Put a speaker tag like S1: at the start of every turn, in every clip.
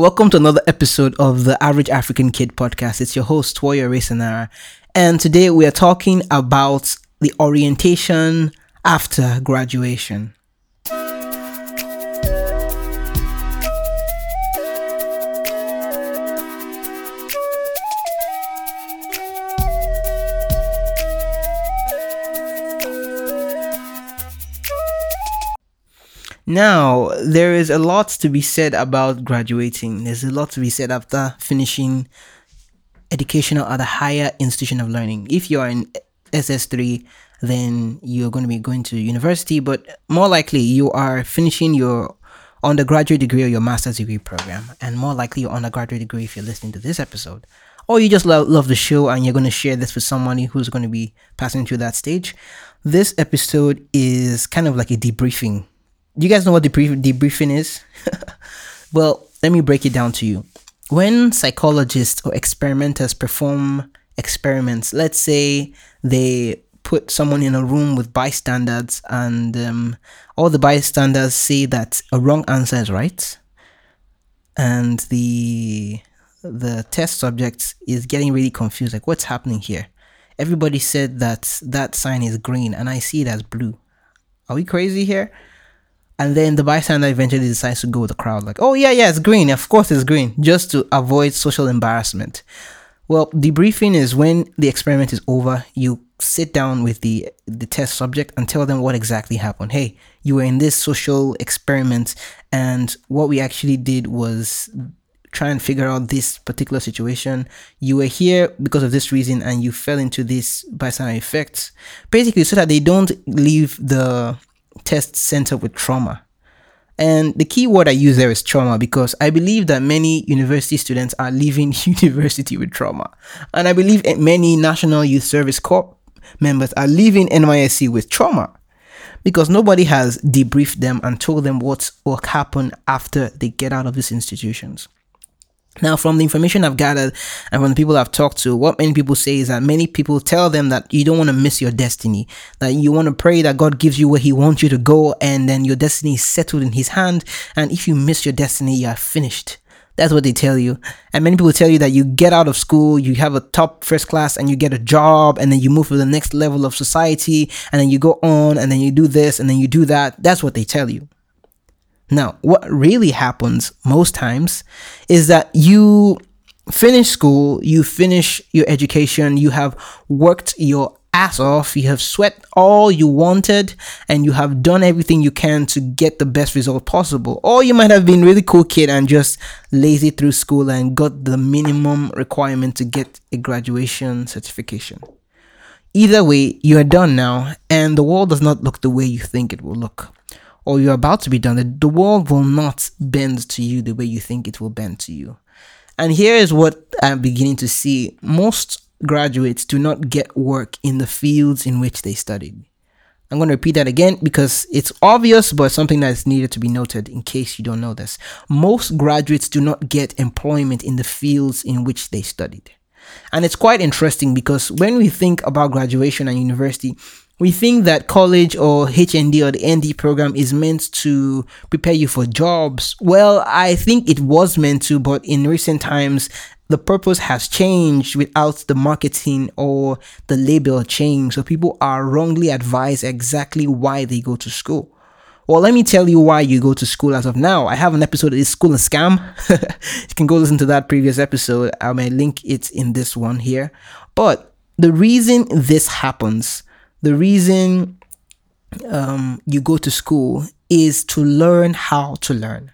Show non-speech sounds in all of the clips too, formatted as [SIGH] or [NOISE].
S1: Welcome to another episode of the Average African Kid podcast. It's your host, Toya Resanara. And today we are talking about the orientation after graduation. Now, there is a lot to be said about graduating. There's a lot to be said after finishing educational at a higher institution of learning. If you are in SS3, then you're going to be going to university, but more likely you are finishing your undergraduate degree or your master's degree program, and more likely your undergraduate degree if you're listening to this episode. Or you just love, love the show and you're going to share this with somebody who's going to be passing through that stage. This episode is kind of like a debriefing you guys know what debrief- debriefing is? [LAUGHS] well, let me break it down to you. When psychologists or experimenters perform experiments, let's say they put someone in a room with bystanders and um, all the bystanders say that a wrong answer is right and the the test subject is getting really confused like what's happening here everybody said that that sign is green and i see it as blue are we crazy here and then the bystander eventually decides to go with the crowd, like, oh, yeah, yeah, it's green. Of course it's green, just to avoid social embarrassment. Well, debriefing is when the experiment is over, you sit down with the, the test subject and tell them what exactly happened. Hey, you were in this social experiment, and what we actually did was try and figure out this particular situation. You were here because of this reason and you fell into this bystander effect. Basically, so that they don't leave the test center with trauma. And the key word I use there is trauma because I believe that many university students are leaving [LAUGHS] university with trauma. And I believe many National Youth Service Corps members are leaving NYSC with trauma because nobody has debriefed them and told them what will happen after they get out of these institutions. Now, from the information I've gathered and from the people I've talked to, what many people say is that many people tell them that you don't want to miss your destiny, that you want to pray that God gives you where He wants you to go, and then your destiny is settled in His hand. And if you miss your destiny, you are finished. That's what they tell you. And many people tell you that you get out of school, you have a top first class, and you get a job, and then you move to the next level of society, and then you go on, and then you do this, and then you do that. That's what they tell you. Now, what really happens most times is that you finish school, you finish your education, you have worked your ass off, you have sweat all you wanted, and you have done everything you can to get the best result possible. Or you might have been really cool kid and just lazy through school and got the minimum requirement to get a graduation certification. Either way, you are done now, and the world does not look the way you think it will look or you're about to be done, the world will not bend to you the way you think it will bend to you. And here is what I'm beginning to see most graduates do not get work in the fields in which they studied. I'm going to repeat that again because it's obvious, but something that is needed to be noted in case you don't know this. Most graduates do not get employment in the fields in which they studied. And it's quite interesting because when we think about graduation and university, we think that college or HND or the ND program is meant to prepare you for jobs. Well, I think it was meant to, but in recent times, the purpose has changed without the marketing or the label change. So people are wrongly advised exactly why they go to school. Well, let me tell you why you go to school as of now. I have an episode of School a Scam. [LAUGHS] you can go listen to that previous episode. I may link it in this one here. But the reason this happens the reason um, you go to school is to learn how to learn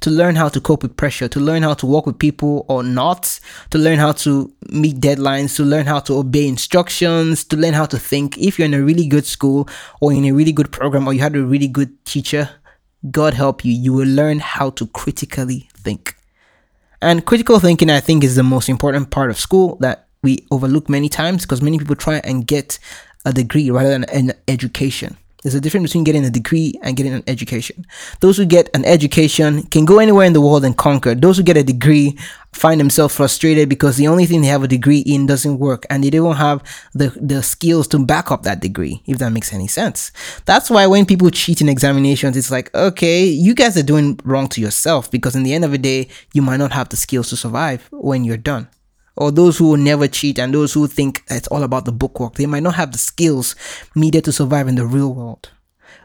S1: to learn how to cope with pressure, to learn how to work with people or not, to learn how to meet deadlines, to learn how to obey instructions, to learn how to think. If you're in a really good school or in a really good program or you had a really good teacher, God help you, you will learn how to critically think. And critical thinking, I think, is the most important part of school that we overlook many times because many people try and get a degree rather than an education. There's a difference between getting a degree and getting an education. Those who get an education can go anywhere in the world and conquer. Those who get a degree find themselves frustrated because the only thing they have a degree in doesn't work and they don't have the, the skills to back up that degree, if that makes any sense. That's why when people cheat in examinations, it's like, okay, you guys are doing wrong to yourself because in the end of the day, you might not have the skills to survive when you're done or those who will never cheat and those who think it's all about the bookwork, they might not have the skills needed to survive in the real world.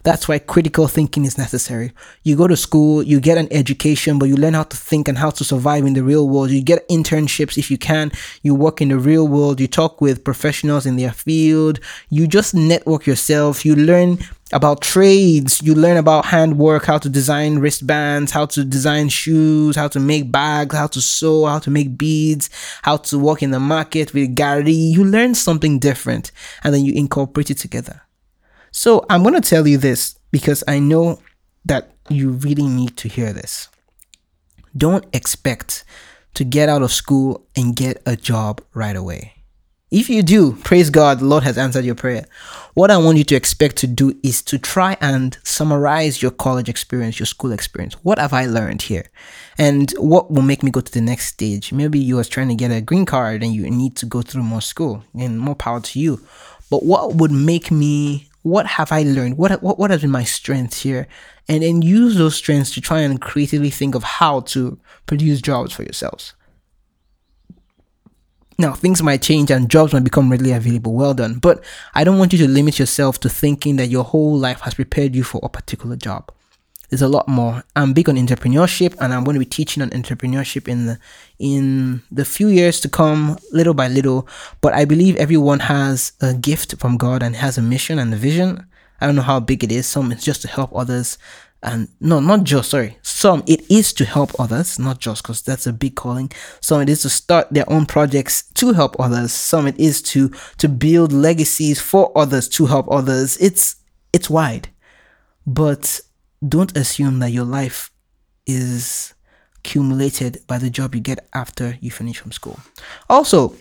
S1: That's why critical thinking is necessary. You go to school, you get an education, but you learn how to think and how to survive in the real world. You get internships if you can. You work in the real world. You talk with professionals in their field. You just network yourself. You learn about trades. You learn about handwork, how to design wristbands, how to design shoes, how to make bags, how to sew, how to make beads, how to work in the market with Gary. You learn something different and then you incorporate it together. So I'm going to tell you this because I know that you really need to hear this. Don't expect to get out of school and get a job right away. If you do, praise God, the Lord has answered your prayer. What I want you to expect to do is to try and summarize your college experience, your school experience. What have I learned here? And what will make me go to the next stage? Maybe you was trying to get a green card and you need to go through more school and more power to you. But what would make me what have I learned? What, what, what has been my strength here? And then use those strengths to try and creatively think of how to produce jobs for yourselves. Now, things might change and jobs might become readily available. Well done. But I don't want you to limit yourself to thinking that your whole life has prepared you for a particular job there's a lot more. I'm big on entrepreneurship, and I'm going to be teaching on entrepreneurship in the in the few years to come, little by little. But I believe everyone has a gift from God and has a mission and a vision. I don't know how big it is. Some it's just to help others, and no, not just sorry. Some it is to help others, not just because that's a big calling. Some it is to start their own projects to help others. Some it is to to build legacies for others to help others. It's it's wide, but don't assume that your life is accumulated by the job you get after you finish from school. Also,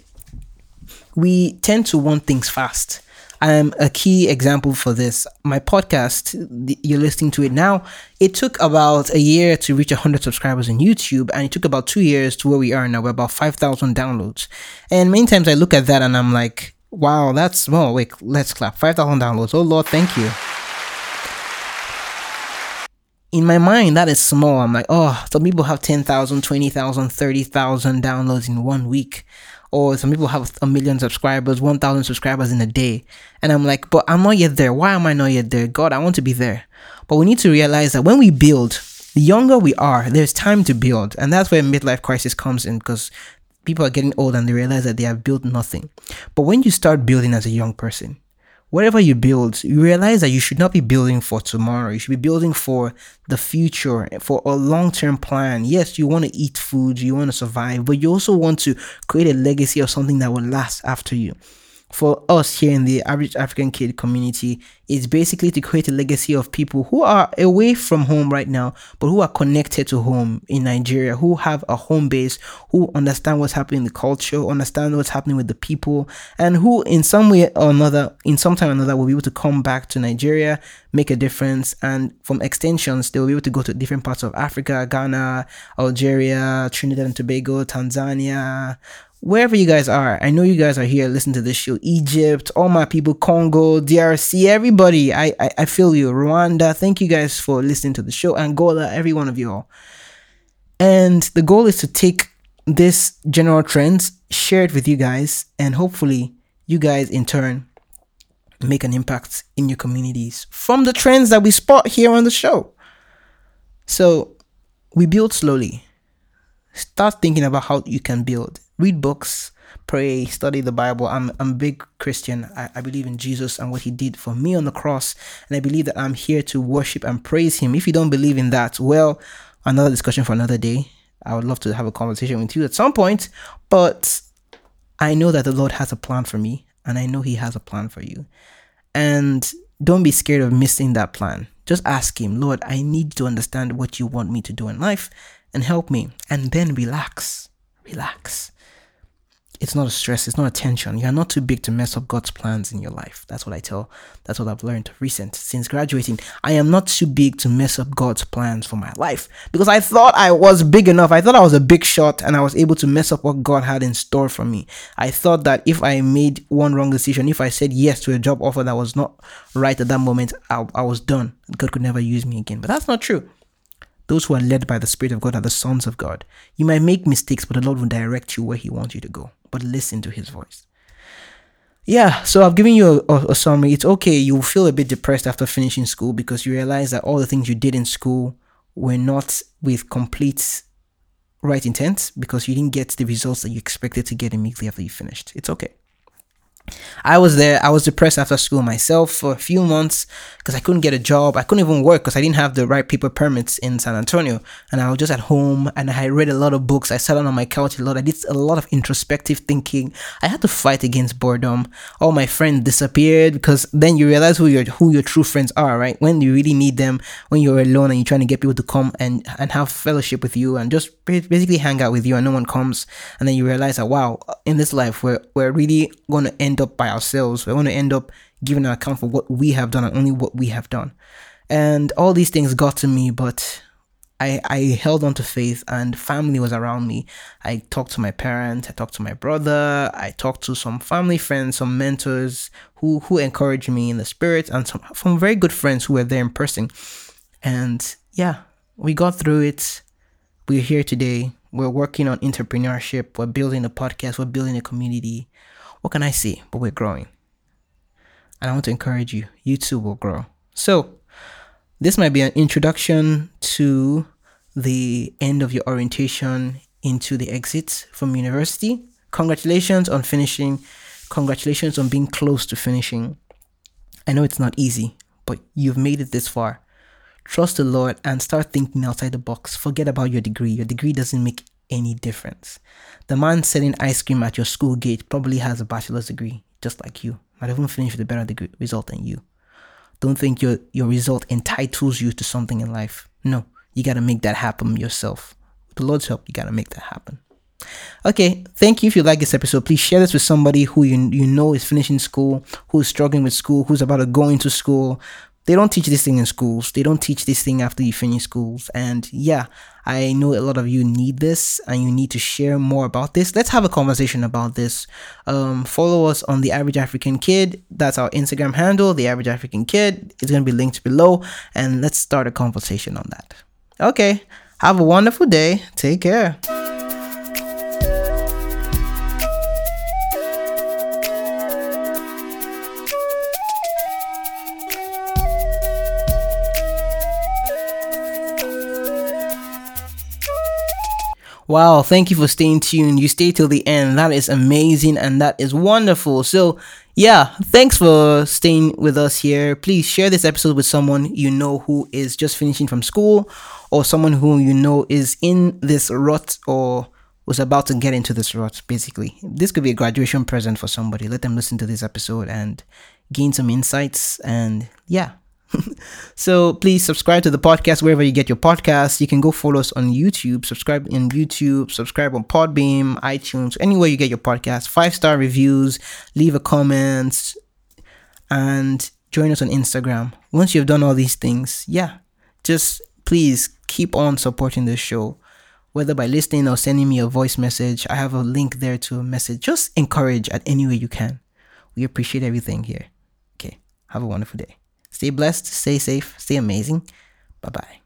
S1: we tend to want things fast. I'm a key example for this. My podcast, you're listening to it now, it took about a year to reach 100 subscribers on YouTube, and it took about two years to where we are now. We're about 5,000 downloads. And many times I look at that and I'm like, wow, that's small. Wait, let's clap. 5,000 downloads. Oh, Lord, thank you in my mind, that is small. I'm like, oh, some people have 10,000, 20,000, 30,000 downloads in one week. Or some people have a million subscribers, 1,000 subscribers in a day. And I'm like, but I'm not yet there. Why am I not yet there? God, I want to be there. But we need to realize that when we build, the younger we are, there's time to build. And that's where midlife crisis comes in because people are getting old and they realize that they have built nothing. But when you start building as a young person, whatever you build, you realize that you should not be building for tomorrow. You should be building for the future, for a long term plan. Yes, you want to eat food, you want to survive, but you also want to create a legacy of something that will last after you for us here in the average African kid community is basically to create a legacy of people who are away from home right now, but who are connected to home in Nigeria, who have a home base, who understand what's happening in the culture, understand what's happening with the people, and who in some way or another, in some time or another, will be able to come back to Nigeria, make a difference, and from extensions, they will be able to go to different parts of Africa, Ghana, Algeria, Trinidad and Tobago, Tanzania, wherever you guys are, I know you guys are here listening to this show. Egypt, all my people, Congo, DRC, everybody. I, I, I feel you. Rwanda, thank you guys for listening to the show. Angola, every one of you all. And the goal is to take this general trends, share it with you guys, and hopefully you guys in turn make an impact in your communities from the trends that we spot here on the show. So we build slowly. Start thinking about how you can build read books, pray, study the Bible. I'm, I'm a big Christian. I, I believe in Jesus and what he did for me on the cross. And I believe that I'm here to worship and praise him. If you don't believe in that, well, another discussion for another day. I would love to have a conversation with you at some point, but I know that the Lord has a plan for me and I know he has a plan for you. And don't be scared of missing that plan. Just ask him, Lord, I need to understand what you want me to do in life and help me. And then relax. Relax it's not a stress, it's not a tension. You are not too big to mess up God's plans in your life. That's what I tell. That's what I've learned recent since graduating. I am not too big to mess up God's plans for my life because I thought I was big enough. I thought I was a big shot and I was able to mess up what God had in store for me. I thought that if I made one wrong decision, if I said yes to a job offer that was not right at that moment, I, I was done. God could never use me again. But that's not true. Those who are led by the Spirit of God are the sons of God. You might make mistakes, but the Lord will direct you where He wants you to go. But listen to His voice. Yeah, so I've given you a, a, a summary. It's okay, you'll feel a bit depressed after finishing school because you realize that all the things you did in school were not with complete right intent because you didn't get the results that you expected to get immediately after you finished. It's okay. I was there. I was depressed after school myself for a few months because I couldn't get a job. I couldn't even work because I didn't have the right paper permits in San Antonio. And I was just at home and I read a lot of books. I sat on my couch a lot. I did a lot of introspective thinking. I had to fight against boredom. All my friends disappeared because then you realize who your who your true friends are, right? When you really need them, when you're alone and you're trying to get people to come and, and have fellowship with you and just basically hang out with you and no one comes. And then you realize that wow, in this life we're we're really gonna end up by ourselves. We're going to end up giving an account for what we have done and only what we have done. And all these things got to me, but I, I held on to faith and family was around me. I talked to my parents, I talked to my brother, I talked to some family friends, some mentors who, who encouraged me in the spirit, and some, some very good friends who were there in person. And yeah, we got through it. We're here today. We're working on entrepreneurship. We're building a podcast. We're building a community. What can I say? But we're growing. And I want to encourage you, you too will grow. So, this might be an introduction to the end of your orientation into the exit from university. Congratulations on finishing. Congratulations on being close to finishing. I know it's not easy, but you've made it this far. Trust the Lord and start thinking outside the box. Forget about your degree. Your degree doesn't make any difference. The man selling ice cream at your school gate probably has a bachelor's degree, just like you. Might even finish with a better degree result than you. Don't think your your result entitles you to something in life. No, you gotta make that happen yourself. With the Lord's help, you gotta make that happen. Okay, thank you. If you like this episode, please share this with somebody who you you know is finishing school, who's struggling with school, who's about to go into school, they don't teach this thing in schools. They don't teach this thing after you finish schools. And yeah, I know a lot of you need this and you need to share more about this. Let's have a conversation about this. Um, follow us on the average African kid. That's our Instagram handle, the average African kid. It's going to be linked below. And let's start a conversation on that. Okay. Have a wonderful day. Take care. Wow, thank you for staying tuned. You stay till the end. That is amazing and that is wonderful. So, yeah, thanks for staying with us here. Please share this episode with someone you know who is just finishing from school or someone who you know is in this rut or was about to get into this rut, basically. This could be a graduation present for somebody. Let them listen to this episode and gain some insights. And yeah, [LAUGHS] so please subscribe to the podcast wherever you get your podcasts. You can go follow us on YouTube, subscribe in YouTube, subscribe on Podbean, iTunes, anywhere you get your podcast. Five star reviews, leave a comment, and join us on Instagram. Once you've done all these things, yeah, just please keep on supporting this show. Whether by listening or sending me a voice message, I have a link there to a message. Just encourage at any way you can. We appreciate everything here. Okay, have a wonderful day. Stay blessed, stay safe, stay amazing. Bye bye.